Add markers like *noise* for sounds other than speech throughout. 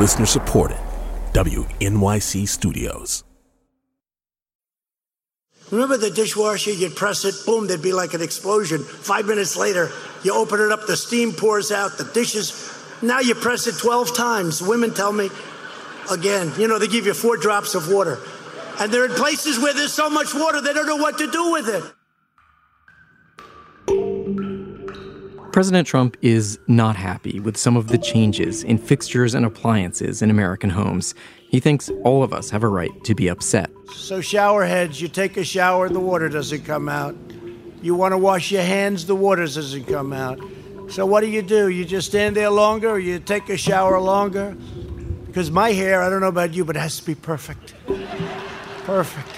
Listener supported. WNYC Studios. Remember the dishwasher? You'd press it, boom, there'd be like an explosion. Five minutes later, you open it up, the steam pours out, the dishes. Now you press it 12 times. Women tell me, again, you know, they give you four drops of water. And they're in places where there's so much water, they don't know what to do with it. President Trump is not happy with some of the changes in fixtures and appliances in American homes. He thinks all of us have a right to be upset. So, shower heads, you take a shower, the water doesn't come out. You want to wash your hands, the water doesn't come out. So, what do you do? You just stand there longer or you take a shower longer? Because my hair, I don't know about you, but it has to be perfect. Perfect.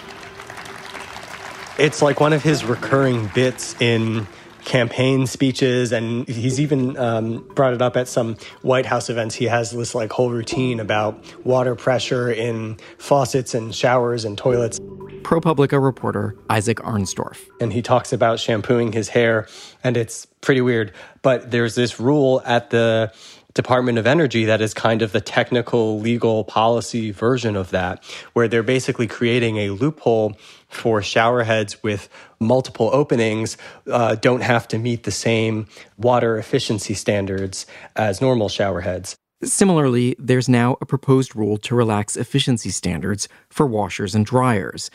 It's like one of his recurring bits in campaign speeches, and he's even um, brought it up at some White House events. He has this like whole routine about water pressure in faucets and showers and toilets. ProPublica reporter Isaac Arnsdorf. And he talks about shampooing his hair, and it's pretty weird. But there's this rule at the Department of Energy that is kind of the technical legal policy version of that, where they're basically creating a loophole for shower heads with multiple openings uh, don't have to meet the same water efficiency standards as normal shower heads. Similarly, there's now a proposed rule to relax efficiency standards for washers and dryers.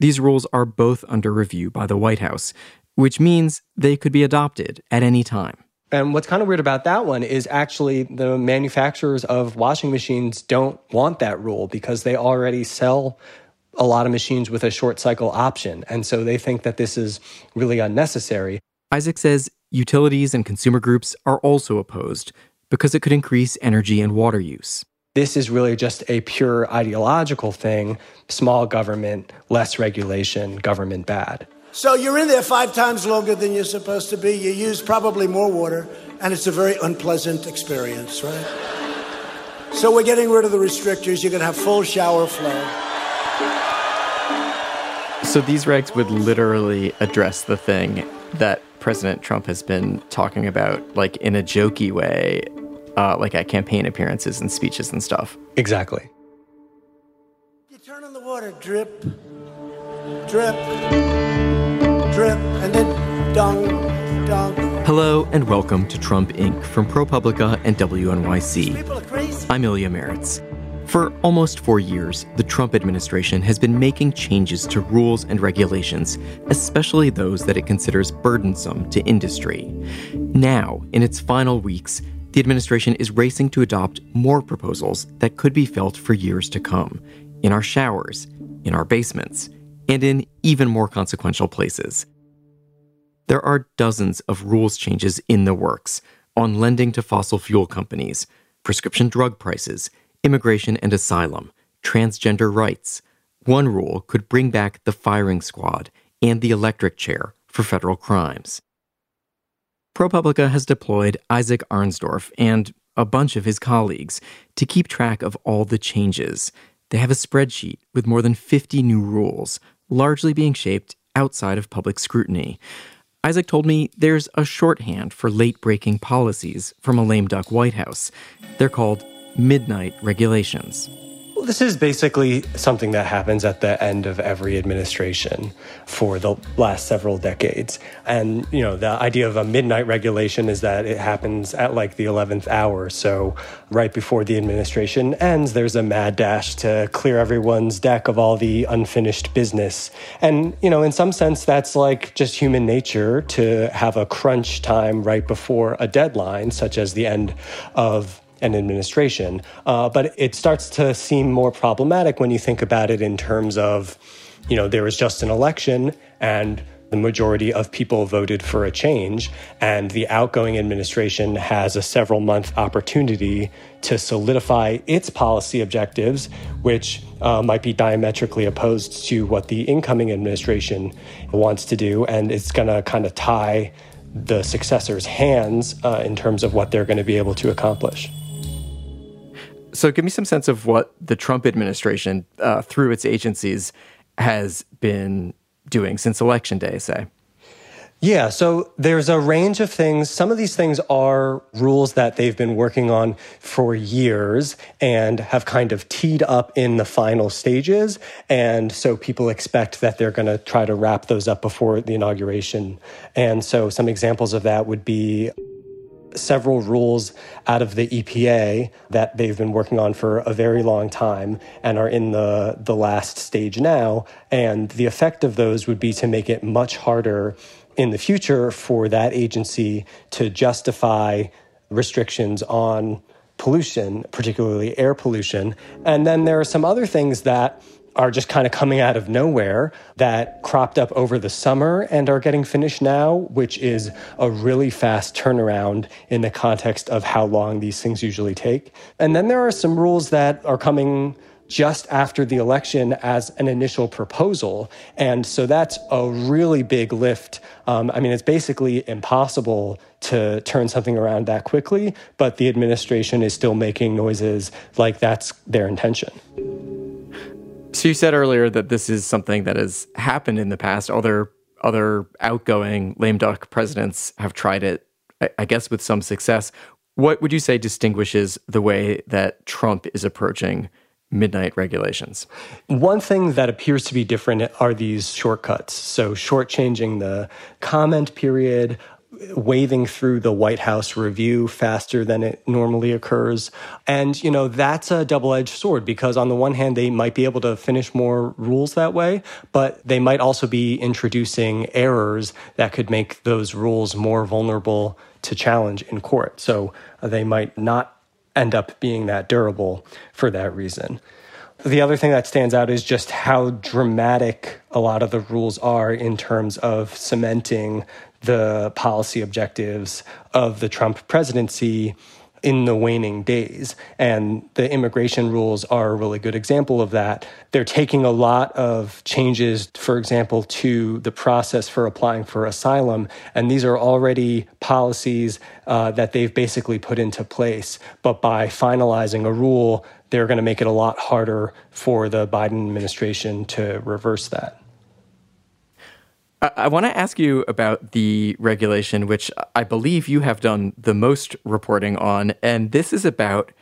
These rules are both under review by the White House, which means they could be adopted at any time. And what's kind of weird about that one is actually the manufacturers of washing machines don't want that rule because they already sell a lot of machines with a short cycle option. And so they think that this is really unnecessary. Isaac says utilities and consumer groups are also opposed because it could increase energy and water use. This is really just a pure ideological thing small government, less regulation, government bad. So you're in there five times longer than you're supposed to be. You use probably more water, and it's a very unpleasant experience, right? So we're getting rid of the restrictors. You're going to have full shower flow. So these regs would literally address the thing that President Trump has been talking about, like in a jokey way, uh, like at campaign appearances and speeches and stuff. Exactly. You turn on the water, drip, drip drip, and then dong, dong. Hello and welcome to Trump Inc. from ProPublica and WNYC. I'm Ilya Marritz. For almost four years, the Trump administration has been making changes to rules and regulations, especially those that it considers burdensome to industry. Now, in its final weeks, the administration is racing to adopt more proposals that could be felt for years to come in our showers, in our basements, and in even more consequential places. There are dozens of rules changes in the works on lending to fossil fuel companies, prescription drug prices, immigration and asylum, transgender rights. One rule could bring back the firing squad and the electric chair for federal crimes. ProPublica has deployed Isaac Arnsdorf and a bunch of his colleagues to keep track of all the changes. They have a spreadsheet with more than 50 new rules, largely being shaped outside of public scrutiny. Isaac told me there's a shorthand for late breaking policies from a lame duck White House. They're called midnight regulations. Well, this is basically something that happens at the end of every administration for the last several decades. And, you know, the idea of a midnight regulation is that it happens at like the 11th hour. So, right before the administration ends, there's a mad dash to clear everyone's deck of all the unfinished business. And, you know, in some sense, that's like just human nature to have a crunch time right before a deadline, such as the end of and administration. Uh, but it starts to seem more problematic when you think about it in terms of, you know, there was just an election and the majority of people voted for a change, and the outgoing administration has a several month opportunity to solidify its policy objectives, which uh, might be diametrically opposed to what the incoming administration wants to do. And it's going to kind of tie the successor's hands uh, in terms of what they're going to be able to accomplish. So, give me some sense of what the Trump administration, uh, through its agencies, has been doing since election day, say. Yeah, so there's a range of things. Some of these things are rules that they've been working on for years and have kind of teed up in the final stages. And so people expect that they're going to try to wrap those up before the inauguration. And so some examples of that would be several rules out of the EPA that they've been working on for a very long time and are in the, the last stage now. And the effect of those would be to make it much harder in the future for that agency to justify restrictions on pollution, particularly air pollution. And then there are some other things that are just kind of coming out of nowhere that cropped up over the summer and are getting finished now, which is a really fast turnaround in the context of how long these things usually take. And then there are some rules that are coming just after the election as an initial proposal. And so that's a really big lift. Um, I mean, it's basically impossible to turn something around that quickly, but the administration is still making noises like that's their intention. So you said earlier that this is something that has happened in the past. Other other outgoing lame duck presidents have tried it, I guess, with some success. What would you say distinguishes the way that Trump is approaching midnight regulations. One thing that appears to be different are these shortcuts. So, shortchanging the comment period, waving through the White House review faster than it normally occurs. And, you know, that's a double edged sword because, on the one hand, they might be able to finish more rules that way, but they might also be introducing errors that could make those rules more vulnerable to challenge in court. So, uh, they might not end up being that durable for that reason. The other thing that stands out is just how dramatic a lot of the rules are in terms of cementing the policy objectives of the Trump presidency in the waning days. And the immigration rules are a really good example of that. They're taking a lot of changes, for example, to the process for applying for asylum. And these are already policies uh, that they've basically put into place. But by finalizing a rule, they're going to make it a lot harder for the Biden administration to reverse that. I, want to ask you about the regulation, which I believe you have done the most reporting on, and this is about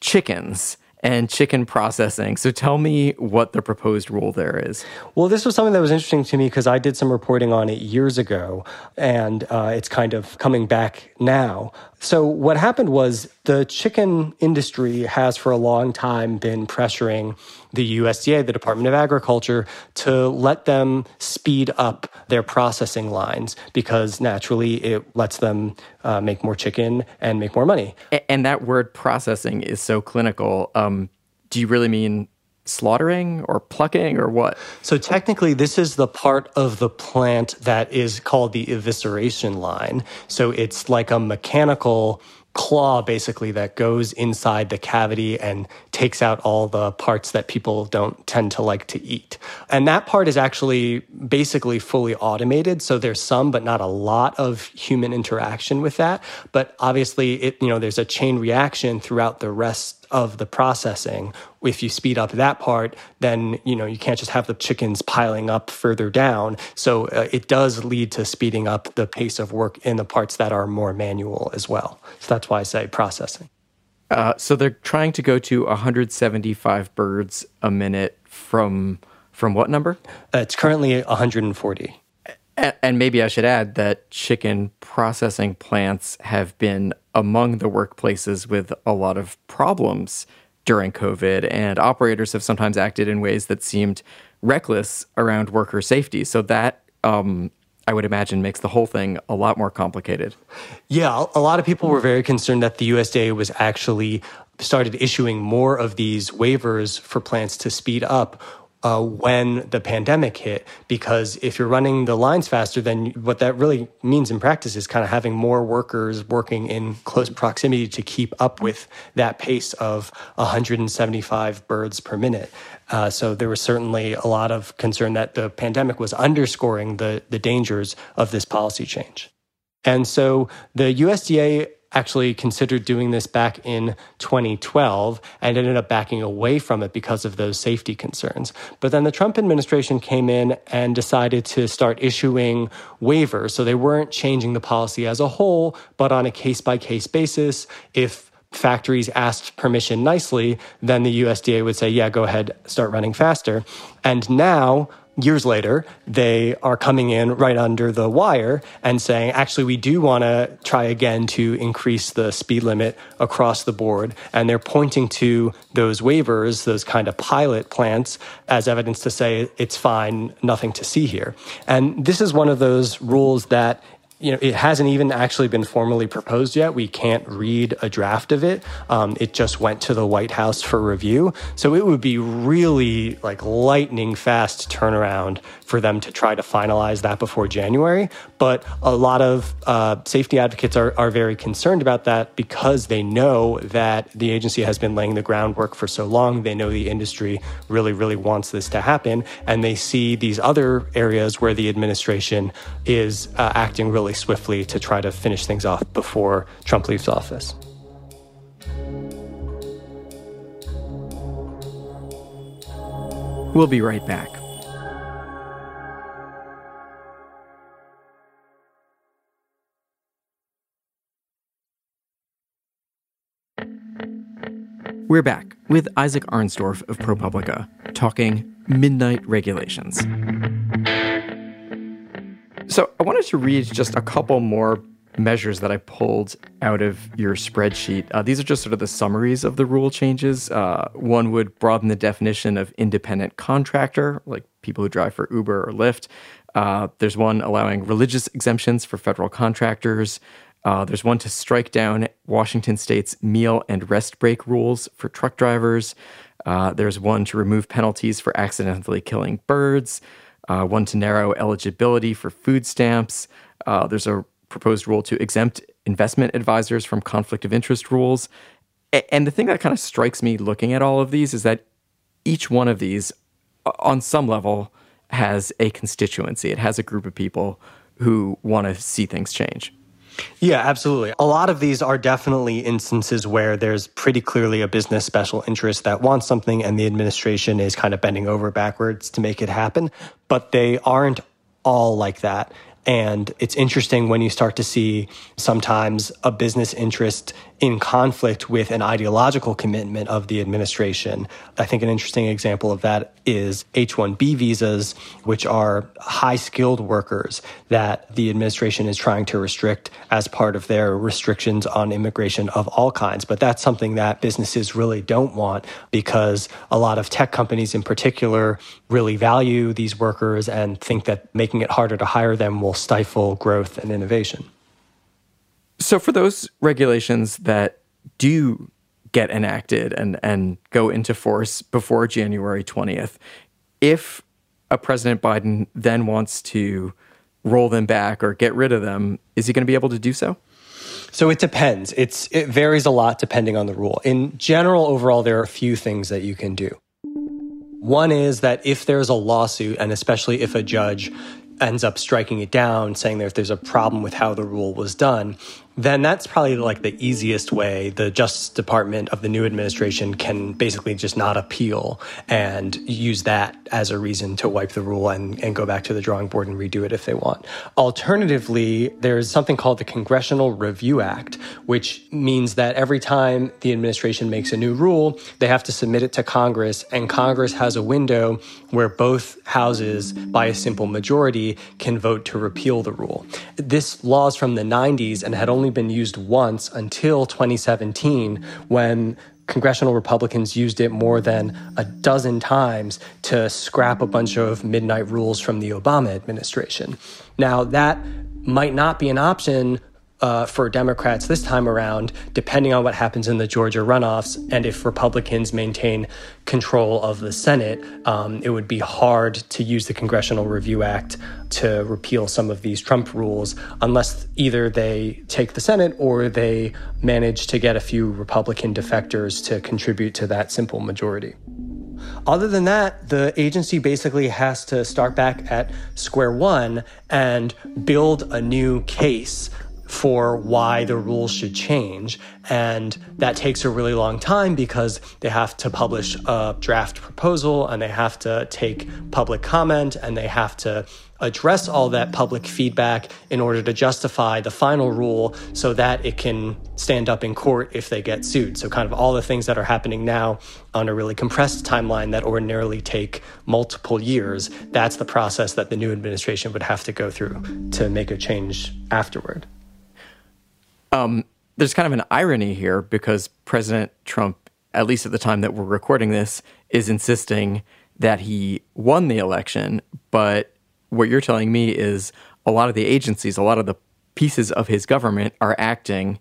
chickens and chicken processing. So tell me what the proposed rule there is. Well, this was something that was interesting to me because I did some reporting on it years ago, and uh, it's kind of coming back now. So, what happened was the chicken industry has for a long time been pressuring the USDA, the Department of Agriculture, to let them speed up their processing lines because naturally it lets them uh, make more chicken and make more money. And that word processing is so clinical. Um, do you really mean slaughtering or plucking or what? So technically, this is the part of the plant that is called the evisceration line. So it's like a mechanical claw basically that goes inside the cavity and takes out all the parts that people don't tend to like to eat. And that part is actually basically fully automated. So there's some, but not a lot of human interaction with that. But obviously it, you know, there's a chain reaction throughout the rest of the processing. If you speed up that part, then you know you can't just have the chickens piling up further down. So uh, it does lead to speeding up the pace of work in the parts that are more manual as well. So that's why I say processing. Uh, so they're trying to go to 175 birds a minute from from what number? Uh, it's currently 140. And maybe I should add that chicken processing plants have been among the workplaces with a lot of problems during COVID, and operators have sometimes acted in ways that seemed reckless around worker safety. So that um, I would imagine makes the whole thing a lot more complicated. Yeah, a lot of people were very concerned that the USDA was actually started issuing more of these waivers for plants to speed up uh, when the pandemic hit. Because if you're running the lines faster, then what that really means in practice is kind of having more workers working in close proximity to keep up with that pace of 175 birds per minute. Uh, so there was certainly a lot of concern that the pandemic was underscoring the, the dangers of this policy change. And so the USDA actually considered doing this back in 2012 and ended up backing away from it because of those safety concerns. But then the Trump administration came in and decided to start issuing waivers. So they weren't changing the policy as a whole, but on a case by case basis. If factories asked permission nicely, then the USDA would say, yeah, go ahead, start running faster. And now years later, they are coming in right under the wire and saying, actually, we do want to try again to increase the speed limit across the board. And they're pointing to those waivers, those kind of pilot plants, as evidence to say it's fine, nothing to see here. And this is one of those rules that you know, it hasn't even actually been formally proposed yet. We can't read a draft of it. Um, it just went to the White House for review. So it would be really like lightning fast turnaround for them to try to finalize that before January. But a lot of uh, safety advocates are, are very concerned about that because they know that the agency has been laying the groundwork for so long. They know the industry really, really wants this to happen. And they see these other areas where the administration is uh, acting really really swiftly to try to finish things off before Trump leaves office. We'll be right back. We're back with Isaac Arnsdorf of ProPublica talking midnight regulations. So I wanted to read just a couple more measures that I pulled out of your spreadsheet. Uh, these are just sort of the summaries of the rule changes. Uh, one would broaden the definition of independent contractor, like people who drive for Uber or Lyft. Uh, there's one allowing religious exemptions for federal contractors. Uh, there's one to strike down Washington state's meal and rest break rules for truck drivers. Uh, there's one to remove penalties for accidentally killing birds uh, one to narrow eligibility for food stamps. Uh, there's a proposed rule to exempt investment advisors from conflict of interest rules. A- and the thing that kind of strikes me looking at all of these is that each one of these, on some level, has a constituency. It has a group of people who want to see things change. Yeah, absolutely. A lot of these are definitely instances where there's pretty clearly a business special interest that wants something and the administration is kind of bending over backwards to make it happen. But they aren't all like that. And it's interesting when you start to see sometimes a business interest in conflict with an ideological commitment of the administration. I think an interesting example of that is H 1B visas, which are high skilled workers that the administration is trying to restrict as part of their restrictions on immigration of all kinds. But that's something that businesses really don't want because a lot of tech companies in particular really value these workers and think that making it harder to hire them will stifle growth and innovation. So, for those regulations that do get enacted and, and go into force before January 20th, if a President Biden then wants to roll them back or get rid of them, is he going to be able to do so? So it depends. It's it varies a lot depending on the rule. In general, overall, there are a few things that you can do. One is that if there's a lawsuit, and especially if a judge ends up striking it down, saying that if there's a problem with how the rule was done, then that's probably like the easiest way the Justice Department of the new administration can basically just not appeal and use that as a reason to wipe the rule and, and go back to the drawing board and redo it if they want. Alternatively, there's something called the Congressional Review Act, which means that every time the administration makes a new rule, they have to submit it to Congress, and Congress has a window where both houses, by a simple majority, can vote to repeal the rule. This law is from the 90s and had only only been used once until 2017 when congressional Republicans used it more than a dozen times to scrap a bunch of midnight rules from the Obama administration. Now, that might not be an option uh, for Democrats this time around, depending on what happens in the Georgia runoffs and if Republicans maintain control of the Senate, um, it would be hard to use the Congressional Review Act to repeal some of these Trump rules unless either they take the Senate or they manage to get a few Republican defectors to contribute to that simple majority. Other than that, the agency basically has to start back at square one and build a new case for why the rules should change. And that takes a really long time because they have to publish a draft proposal and they have to take public comment and they have to address all that public feedback in order to justify the final rule so that it can stand up in court if they get sued. So, kind of all the things that are happening now on a really compressed timeline that ordinarily take multiple years, that's the process that the new administration would have to go through to make a change afterward. Um, there's kind of an irony here because President Trump, at least at the time that we're recording this, is insisting that he won the election, but what you're telling me is a lot of the agencies, a lot of the pieces of his government are acting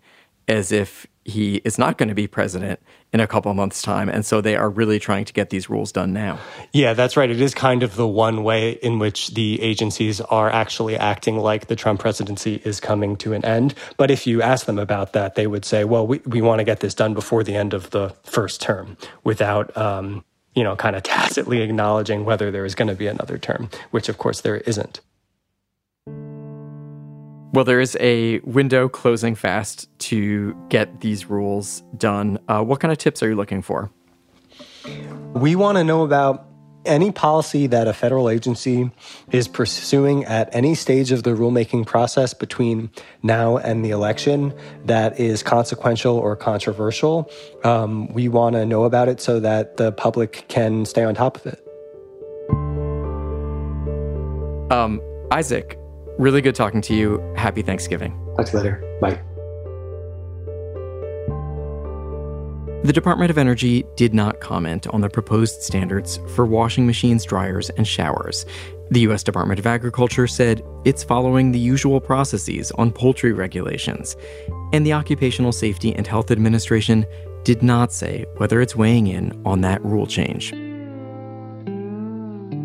as if he is not going to be president in a couple months' time. And so they are really trying to get these rules done now. Yeah, that's right. It is kind of the one way in which the agencies are actually acting like the Trump presidency is coming to an end. But if you ask them about that, they would say, well, we, we want to get this done before the end of the first term without um, you know, kind of *laughs* tacitly acknowledging whether there is going to be another term, which of course there isn't. Well, there is a window closing fast to get these rules done. Uh, what kind of tips are you looking for? We want to know about any policy that a federal agency is pursuing at any stage of the rulemaking process between now and the election that is consequential or controversial, um, we want to know about it so that the public can stay on top of it. Um, Isaac, really good talking to you. Happy Thanksgiving. Talk to you later. Bye. The Department of Energy did not comment on the proposed standards for washing machines, dryers, and showers. The U.S. Department of Agriculture said it's following the usual processes on poultry regulations. And the Occupational Safety and Health Administration did not say whether it's weighing in on that rule change.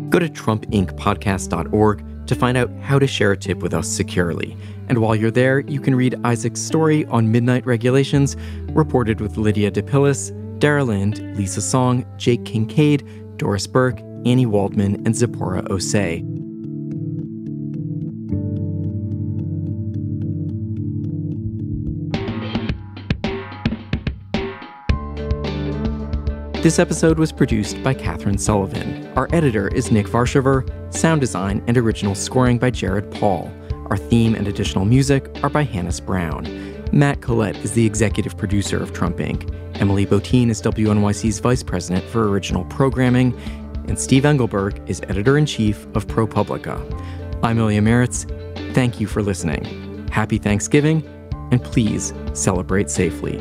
Go to trumpincpodcast.org to find out how to share a tip with us securely. And while you're there, you can read Isaac's story on midnight regulations, reported with Lydia DePillis, Dara Lind, Lisa Song, Jake Kincaid, Doris Burke, Annie Waldman, and Zipporah Osei. This episode was produced by Katherine Sullivan. Our editor is Nick Varshover, sound design and original scoring by Jared Paul. Our theme and additional music are by Hannis Brown. Matt Collette is the executive producer of Trump Inc. Emily Botein is WNYC's vice president for original programming. And Steve Engelberg is editor in chief of ProPublica. I'm Ilya Marritz. Thank you for listening. Happy Thanksgiving, and please celebrate safely.